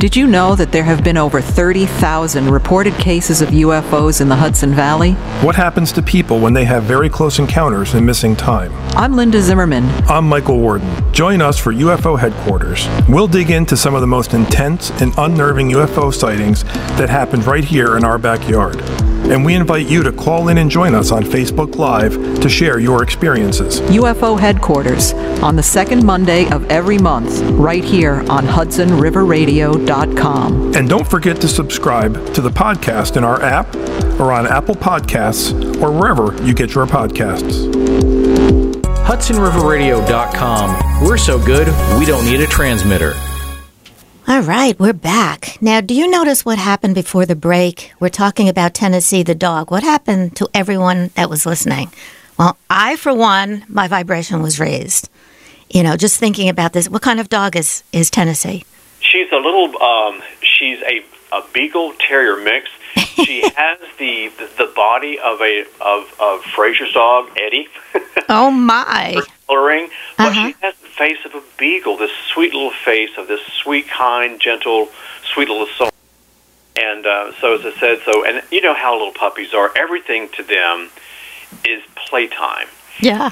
Did you know that there have been over 30,000 reported cases of UFOs in the Hudson Valley? What happens to people when they have very close encounters and missing time? I'm Linda Zimmermann. I'm Michael Warden. Join us for UFO Headquarters. We'll dig into some of the most intense and unnerving UFO sightings that happened right here in our backyard. And we invite you to call in and join us on Facebook Live to share your experiences. UFO Headquarters on the second Monday of every month, right here on HudsonRiverRadio.com. And don't forget to subscribe to the podcast in our app or on Apple Podcasts or wherever you get your podcasts. HudsonRiverRadio.com. We're so good, we don't need a transmitter. All right, we're back. Now, do you notice what happened before the break? We're talking about Tennessee the dog. What happened to everyone that was listening? Well, I, for one, my vibration was raised. You know, just thinking about this. What kind of dog is, is Tennessee? She's a little. Um, she's a, a beagle terrier mix. She has the, the body of a of of Frasier's dog, Eddie. Oh, my. coloring, but Uh-huh. she has face of a beagle. This sweet little face of this sweet, kind, gentle, sweet little soul. And uh, so, as I said, so and you know how little puppies are. Everything to them is playtime. Yeah.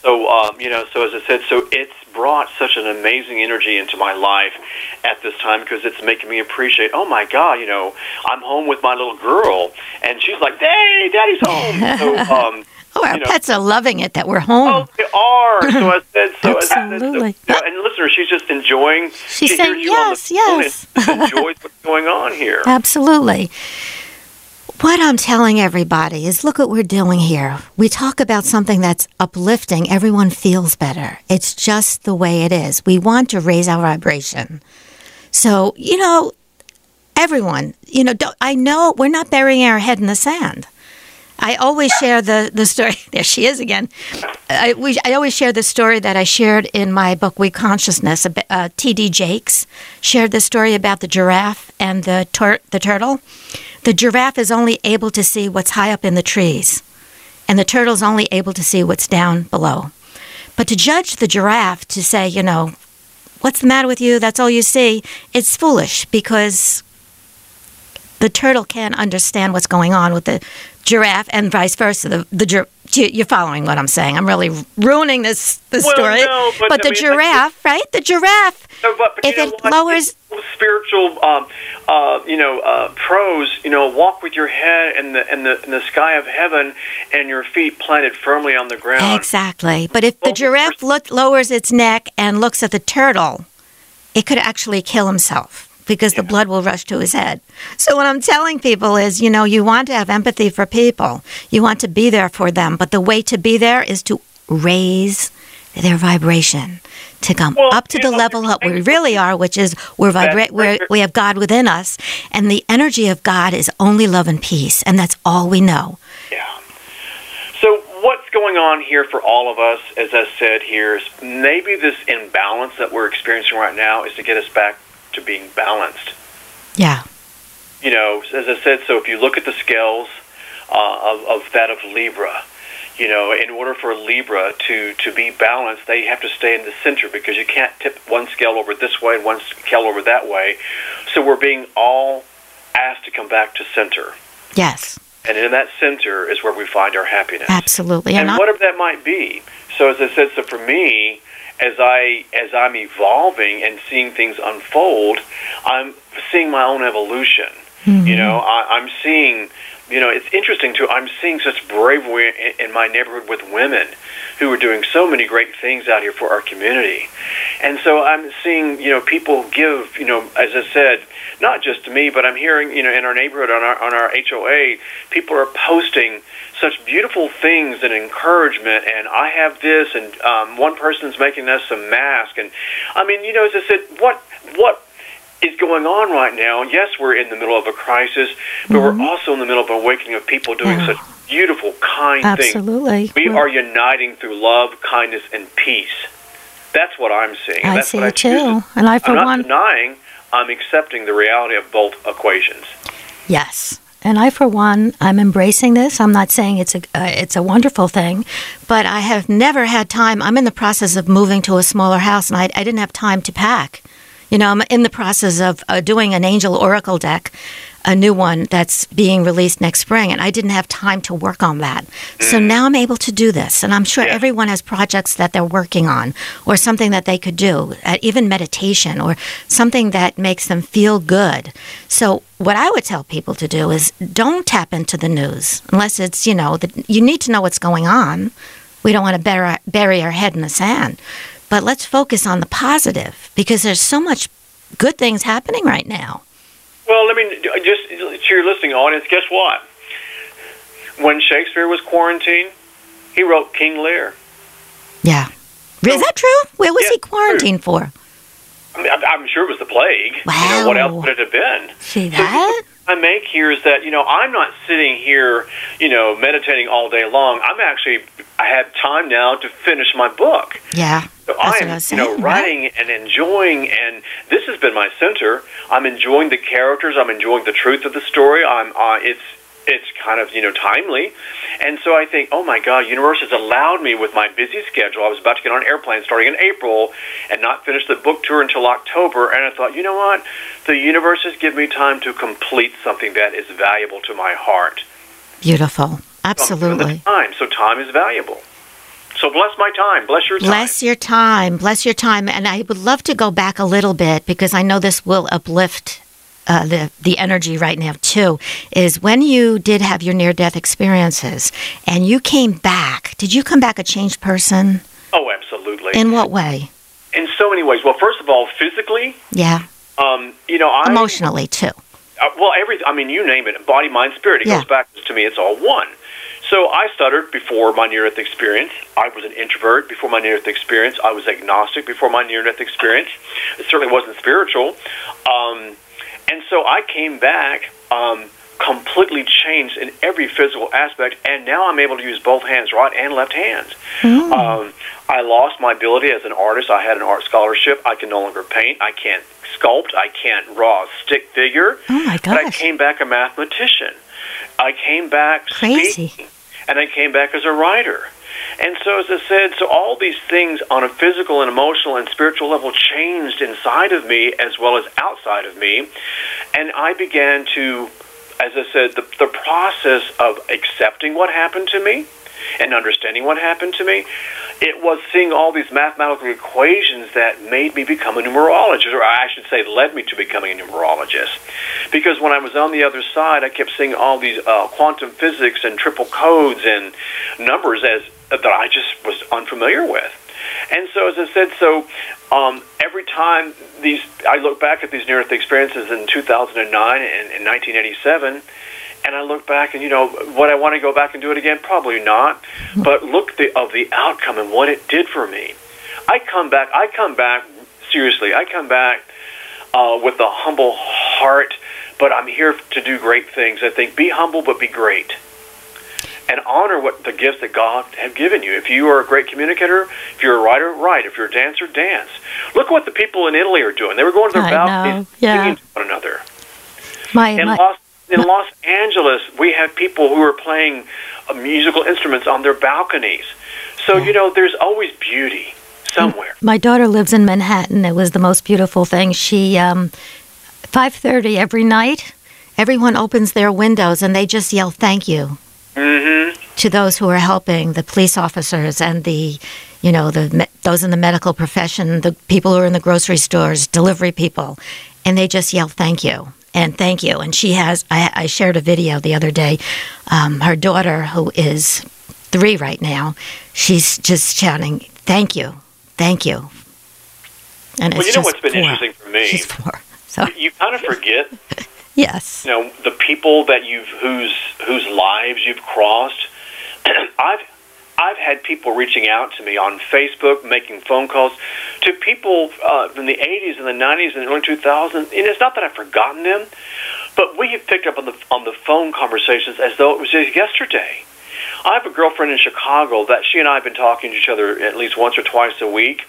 So um, you know, so as I said, so it's brought such an amazing energy into my life at this time because it's making me appreciate. Oh my God, you know, I'm home with my little girl, and she's like, "Hey, Daddy's home." so, um, Oh, our you know, pets are loving it that we're home. Oh, they are. So I said, so as I said, so, you know, and listener, she's just enjoying. She's she saying hears yes, on the phone yes. enjoys what's going on here. Absolutely. What I'm telling everybody is look what we're doing here. We talk about something that's uplifting. Everyone feels better. It's just the way it is. We want to raise our vibration. So, you know, everyone, you know, I know we're not burying our head in the sand. I always share the, the story. There she is again. I, we, I always share the story that I shared in my book, We Consciousness. Uh, T.D. Jakes shared the story about the giraffe and the, tur- the turtle. The giraffe is only able to see what's high up in the trees, and the turtle's only able to see what's down below. But to judge the giraffe to say, you know, what's the matter with you? That's all you see, it's foolish because the turtle can't understand what's going on with the giraffe and vice versa. The, the you're following what I'm saying. I'm really ruining this this well, story. No, but, but the mean, giraffe, right? The giraffe. No, but, but if you know it lowers spiritual, um, uh, you know, uh, pros, you know, walk with your head in the in the in the sky of heaven and your feet planted firmly on the ground. Exactly. But if the giraffe look, lowers its neck and looks at the turtle, it could actually kill himself because the blood will rush to his head. So what I'm telling people is, you know, you want to have empathy for people. You want to be there for them, but the way to be there is to raise their vibration to come well, up to the know, level that we really are, which is we're vibra- we're, we have God within us, and the energy of God is only love and peace, and that's all we know. Yeah. So what's going on here for all of us, as I said here, is maybe this imbalance that we're experiencing right now is to get us back to being balanced. Yeah. You know, as I said, so if you look at the scales uh, of, of that of Libra, you know, in order for Libra to, to be balanced, they have to stay in the center because you can't tip one scale over this way and one scale over that way. So we're being all asked to come back to center. Yes. And in that center is where we find our happiness. Absolutely. And, and whatever that might be. So as I said, so for me, as I as I'm evolving and seeing things unfold, I'm seeing my own evolution. Mm-hmm. You know, I, I'm seeing you know, it's interesting too. I'm seeing such bravery in, in my neighborhood with women who are doing so many great things out here for our community. And so I'm seeing, you know, people give, you know, as I said, not just to me, but I'm hearing, you know, in our neighborhood on our on our HOA, people are posting such beautiful things and encouragement. And I have this, and um, one person's making us a mask. And I mean, you know, as I said, what what is going on right now. Yes, we're in the middle of a crisis, but mm-hmm. we're also in the middle of an awakening of people doing yeah. such beautiful, kind thing. Absolutely. things. We are uniting through love, kindness, and peace. That's what I'm seeing. I that's see what it too. And I, for I'm not one, denying. I'm accepting the reality of both equations. Yes. And I, for one, I'm embracing this. I'm not saying it's a uh, it's a wonderful thing, but I have never had time. I'm in the process of moving to a smaller house, and I, I didn't have time to pack. You know, I'm in the process of uh, doing an angel oracle deck, a new one that's being released next spring, and I didn't have time to work on that. So mm. now I'm able to do this, and I'm sure yeah. everyone has projects that they're working on, or something that they could do, uh, even meditation, or something that makes them feel good. So what I would tell people to do is don't tap into the news unless it's you know that you need to know what's going on. We don't want to bury, bury our head in the sand. But let's focus on the positive because there's so much good things happening right now. Well, I mean, just to your listening audience, guess what? When Shakespeare was quarantined, he wrote King Lear. Yeah. Is that true? Where was yeah, he quarantined true. for? I mean, I'm sure it was the plague. Wow. You know, what else would it have been? See that? I make here is that you know I'm not sitting here you know meditating all day long. I'm actually I have time now to finish my book. Yeah. So I am, saying. you know, writing right? and enjoying, and this has been my center. I'm enjoying the characters. I'm enjoying the truth of the story. I'm. Uh, it's it's kind of you know timely, and so I think, oh my God, universe has allowed me with my busy schedule. I was about to get on an airplane starting in April, and not finish the book tour until October. And I thought, you know what, the universe has given me time to complete something that is valuable to my heart. Beautiful, absolutely. time, so time is valuable. So bless my time. Bless your time. Bless your time. Bless your time. And I would love to go back a little bit because I know this will uplift uh, the the energy right now too is when you did have your near death experiences and you came back. Did you come back a changed person? Oh, absolutely. In what way? In so many ways. Well, first of all, physically. Yeah. Um, you know, I emotionally too. Uh, well, everything. I mean, you name it. Body, mind, spirit. It yeah. goes back to me. It's all one. So I stuttered before my near death experience. I was an introvert before my near death experience. I was agnostic before my near death experience. It certainly wasn't spiritual. Um, and so I came back um, completely changed in every physical aspect, and now I'm able to use both hands, right and left hands. Mm. Um, I lost my ability as an artist. I had an art scholarship. I can no longer paint. I can't sculpt. I can't draw a stick figure. Oh my But I came back a mathematician. I came back Crazy. speaking, and I came back as a writer. And so, as I said, so all these things on a physical and emotional and spiritual level changed inside of me as well as outside of me. And I began to, as I said, the, the process of accepting what happened to me and understanding what happened to me. It was seeing all these mathematical equations that made me become a numerologist, or I should say, led me to becoming a numerologist. Because when I was on the other side, I kept seeing all these uh, quantum physics and triple codes and numbers as that I just was unfamiliar with. And so, as I said, so um, every time these, I look back at these near-death experiences in 2009 and in 1987, and I look back and you know, would I want to go back and do it again? Probably not. But look the, of the outcome and what it did for me. I come back. I come back seriously. I come back uh, with a humble heart, but I'm here to do great things. I think be humble, but be great and honor what the gifts that God have given you. If you are a great communicator, if you're a writer, write. If you're a dancer, dance. Look what the people in Italy are doing. They were going to their know, yeah. singing to one another. My, In my Los in Los Angeles, we have people who are playing uh, musical instruments on their balconies. So you know, there's always beauty somewhere. My daughter lives in Manhattan. It was the most beautiful thing. She, um, five thirty every night, everyone opens their windows and they just yell "Thank you" Mm-hmm. to those who are helping, the police officers and the, you know, the those in the medical profession, the people who are in the grocery stores, delivery people, and they just yell "Thank you." And thank you. And she has, I, I shared a video the other day. Um, her daughter, who is three right now, she's just shouting, Thank you, thank you. And Well, it's you know just what's been four. interesting for me? She's four. So, You kind of forget yes. you know the people that you've whose whose lives you've crossed. I've I've had people reaching out to me on Facebook, making phone calls to people uh, in the 80s and the 90s and the early 2000s. And it's not that I've forgotten them, but we have picked up on the on the phone conversations as though it was yesterday. I have a girlfriend in Chicago that she and I have been talking to each other at least once or twice a week.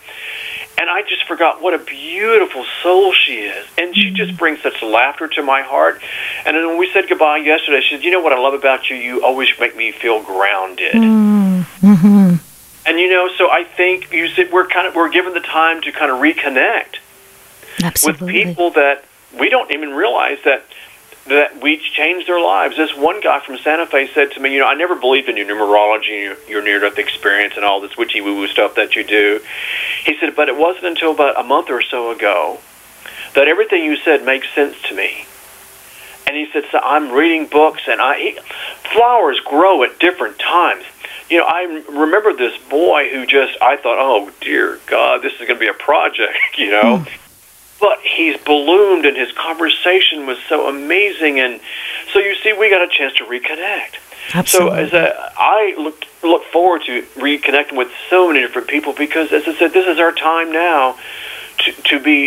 And I just forgot what a beautiful soul she is. And she just brings such laughter to my heart. And then when we said goodbye yesterday, she said, You know what I love about you? You always make me feel grounded. Mm-hmm. And you know, so I think you said we're kind of we're given the time to kind of reconnect Absolutely. with people that we don't even realize that that we changed their lives. This one guy from Santa Fe said to me, "You know, I never believed in your numerology, your, near-death experience, and all this witchy-woo-woo stuff that you do." He said, "But it wasn't until about a month or so ago that everything you said makes sense to me." And he said, "So I'm reading books, and I he, flowers grow at different times." You know, I remember this boy who just I thought, "Oh dear God, this is going to be a project," you know but he's ballooned and his conversation was so amazing and so you see we got a chance to reconnect Absolutely. so as a, i look look forward to reconnecting with so many different people because as i said this is our time now to, to be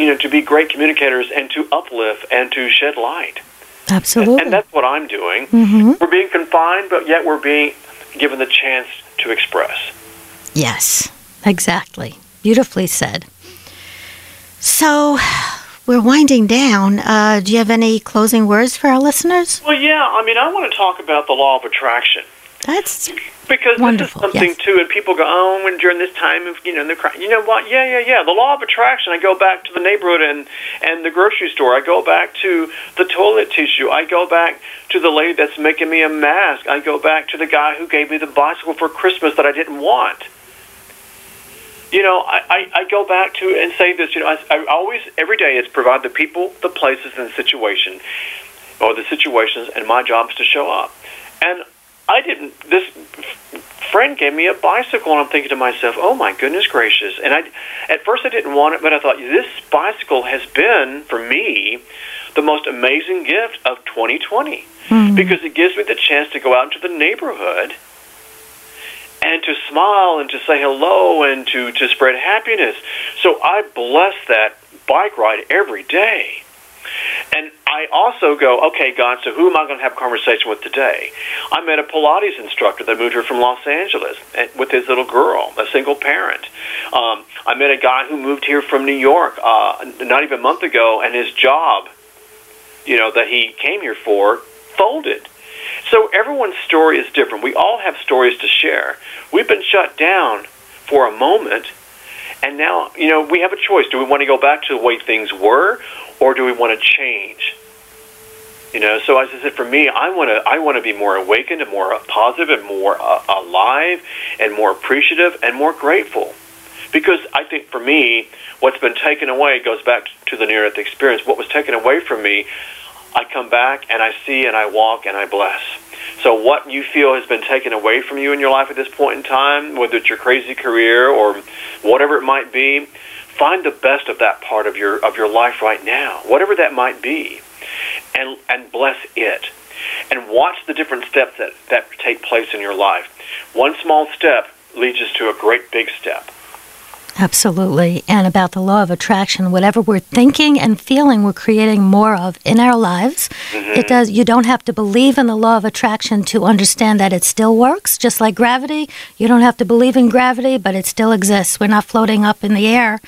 you know to be great communicators and to uplift and to shed light Absolutely. and that's what i'm doing Mhm. we're being confined but yet we're being given the chance to express Yes, exactly. Beautifully said. So, we're winding down. Uh, do you have any closing words for our listeners? well yeah i mean i want to talk about the law of attraction That's because Wonderful, this is something yes. too, and people go, "Oh, when during this time of you know the crime, you know what? Yeah, yeah, yeah. The law of attraction. I go back to the neighborhood and and the grocery store. I go back to the toilet tissue. I go back to the lady that's making me a mask. I go back to the guy who gave me the bicycle for Christmas that I didn't want. You know, I, I, I go back to and say this. You know, I, I always every day it's provide the people, the places, and the situation, or the situations, and my job is to show up. And I didn't. This friend gave me a bicycle, and I'm thinking to myself, "Oh my goodness gracious!" And I, at first, I didn't want it, but I thought this bicycle has been for me the most amazing gift of 2020 hmm. because it gives me the chance to go out into the neighborhood and to smile and to say hello and to to spread happiness. So I bless that bike ride every day. And I also go, okay, God, so who am I going to have a conversation with today? I met a Pilates instructor that moved here from Los Angeles with his little girl, a single parent. Um, I met a guy who moved here from New York uh, not even a month ago, and his job, you know, that he came here for, folded. So everyone's story is different. We all have stories to share. We've been shut down for a moment, and now, you know, we have a choice. Do we want to go back to the way things were, or do we want to change? You know, so as I said, for me, I want to I want to be more awakened and more positive and more uh, alive and more appreciative and more grateful. Because I think for me, what's been taken away goes back to the near death experience. What was taken away from me, I come back and I see and I walk and I bless. So what you feel has been taken away from you in your life at this point in time, whether it's your crazy career or whatever it might be, find the best of that part of your of your life right now, whatever that might be, and and bless it, and watch the different steps that that take place in your life. One small step leads us to a great big step. Absolutely. And about the law of attraction, whatever we're thinking and feeling, we're creating more of in our lives. Mm-hmm. It does you don't have to believe in the law of attraction to understand that it still works, just like gravity. You don't have to believe in gravity, but it still exists. We're not floating up in the air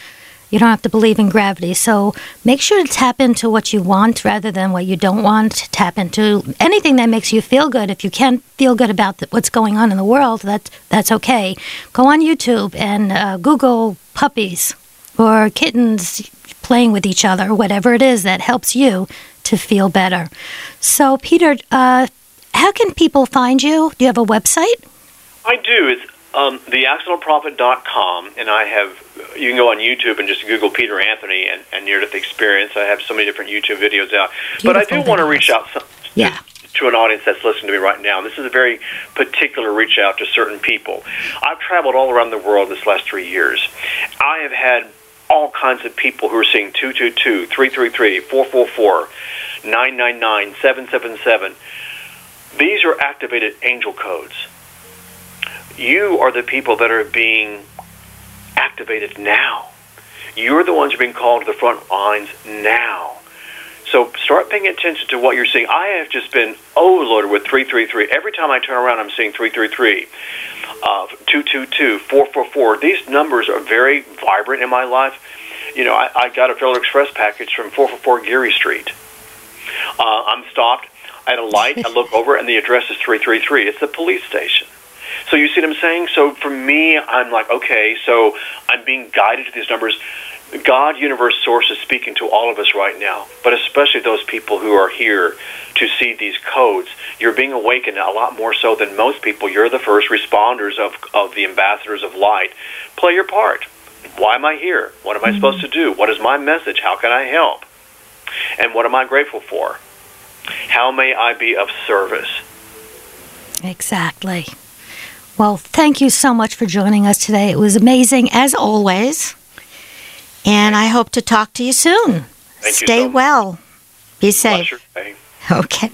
you don't have to believe in gravity. So make sure to tap into what you want rather than what you don't want. Tap into anything that makes you feel good. If you can't feel good about the, what's going on in the world, that, that's okay. Go on YouTube and uh, Google puppies or kittens playing with each other, whatever it is that helps you to feel better. So, Peter, uh, how can people find you? Do you have a website? I do. It's um, theaccidentalprophet.com, and I have you can go on YouTube and just Google Peter Anthony and, and near death experience. I have so many different YouTube videos out. Beautiful but I do want to reach out some, yeah. to an audience that's listening to me right now. This is a very particular reach out to certain people. I've traveled all around the world this last three years. I have had all kinds of people who are seeing 222, 333, 444, 999, 777. These are activated angel codes. You are the people that are being activated now. You're the ones being called to the front lines now. So start paying attention to what you're seeing. I have just been overloaded with 333. Every time I turn around, I'm seeing 333, uh, 222, 444. These numbers are very vibrant in my life. You know, I, I got a Federal Express package from 444 Geary Street. Uh, I'm stopped at a light. I look over, and the address is 333. It's the police station. So you see what I'm saying? So for me, I'm like, okay, so I'm being guided to these numbers. God, universe, source is speaking to all of us right now, but especially those people who are here to see these codes. You're being awakened a lot more so than most people. You're the first responders of, of the ambassadors of light. Play your part. Why am I here? What am I supposed to do? What is my message? How can I help? And what am I grateful for? How may I be of service? Exactly. Well, thank you so much for joining us today. It was amazing as always. And I hope to talk to you soon. Thank Stay you so well. Be safe. Okay.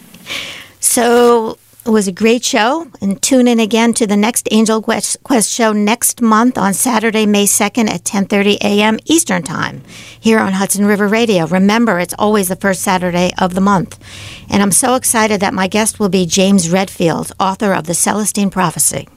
So it was a great show. And tune in again to the next Angel Quest, Quest show next month on Saturday, May 2nd at 10:30 a.m. Eastern Time here on Hudson River Radio. Remember, it's always the first Saturday of the month. And I'm so excited that my guest will be James Redfield, author of The Celestine Prophecy.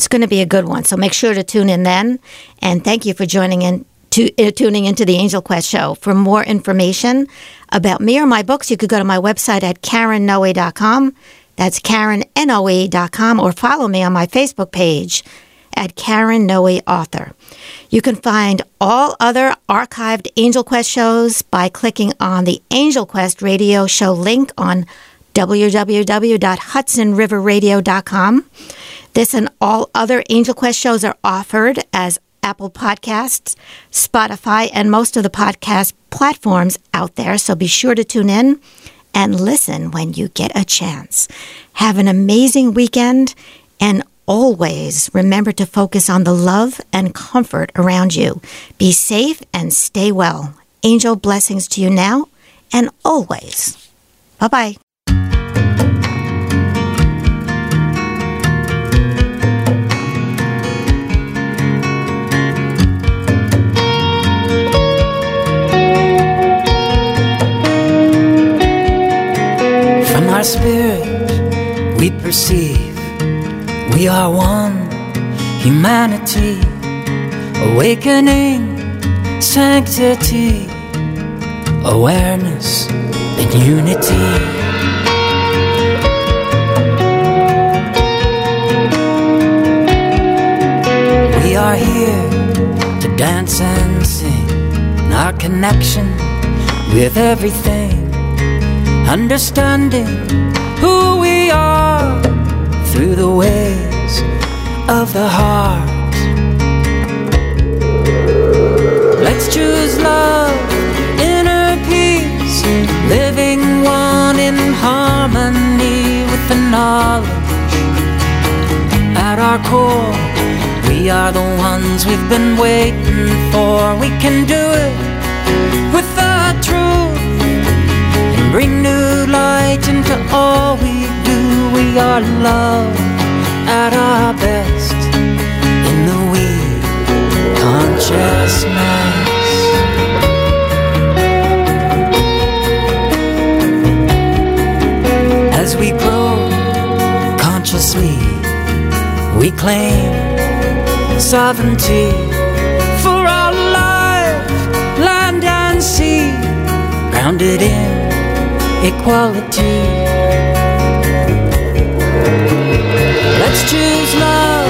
It's going to be a good one. So make sure to tune in then. And thank you for joining in to uh, tuning into the Angel Quest show. For more information about me or my books, you could go to my website at karennoe.com. That's karennoe.com or follow me on my Facebook page at Karen Noe Author. You can find all other archived Angel Quest shows by clicking on the Angel Quest radio show link on www.hudsonriverradio.com. This and all other Angel Quest shows are offered as Apple Podcasts, Spotify, and most of the podcast platforms out there. So be sure to tune in and listen when you get a chance. Have an amazing weekend and always remember to focus on the love and comfort around you. Be safe and stay well. Angel blessings to you now and always. Bye bye. Our spirit we perceive. We are one humanity awakening sanctity awareness and unity. We are here to dance and sing in our connection with everything understanding who we are through the ways of the heart. Let's choose love, inner peace, living one in harmony with the knowledge at our core. We are the ones we've been waiting for. We can do it with the truth bring new light into all we do. We are love at our best in the we consciousness. As we grow consciously, we claim sovereignty for our life, land and sea, grounded in equality. Let's choose love,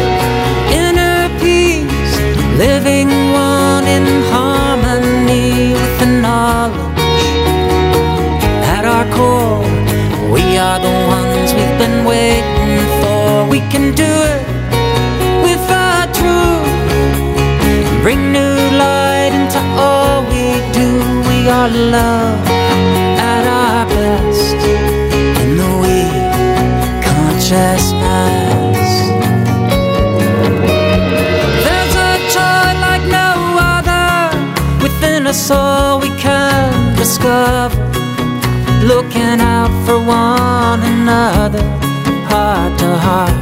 inner peace, living one in harmony with the knowledge at our core. We are the ones we've been waiting for. We can do Are love at our best in the we consciousness. There's a joy like no other within us all we can discover. Looking out for one another, heart to heart.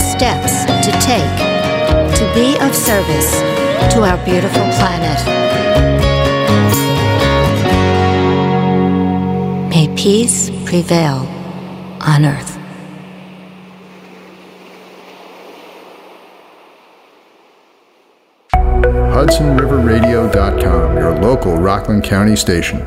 Steps to take to be of service to our beautiful planet. May peace prevail on earth. HudsonRiverRadio.com, your local Rockland County station.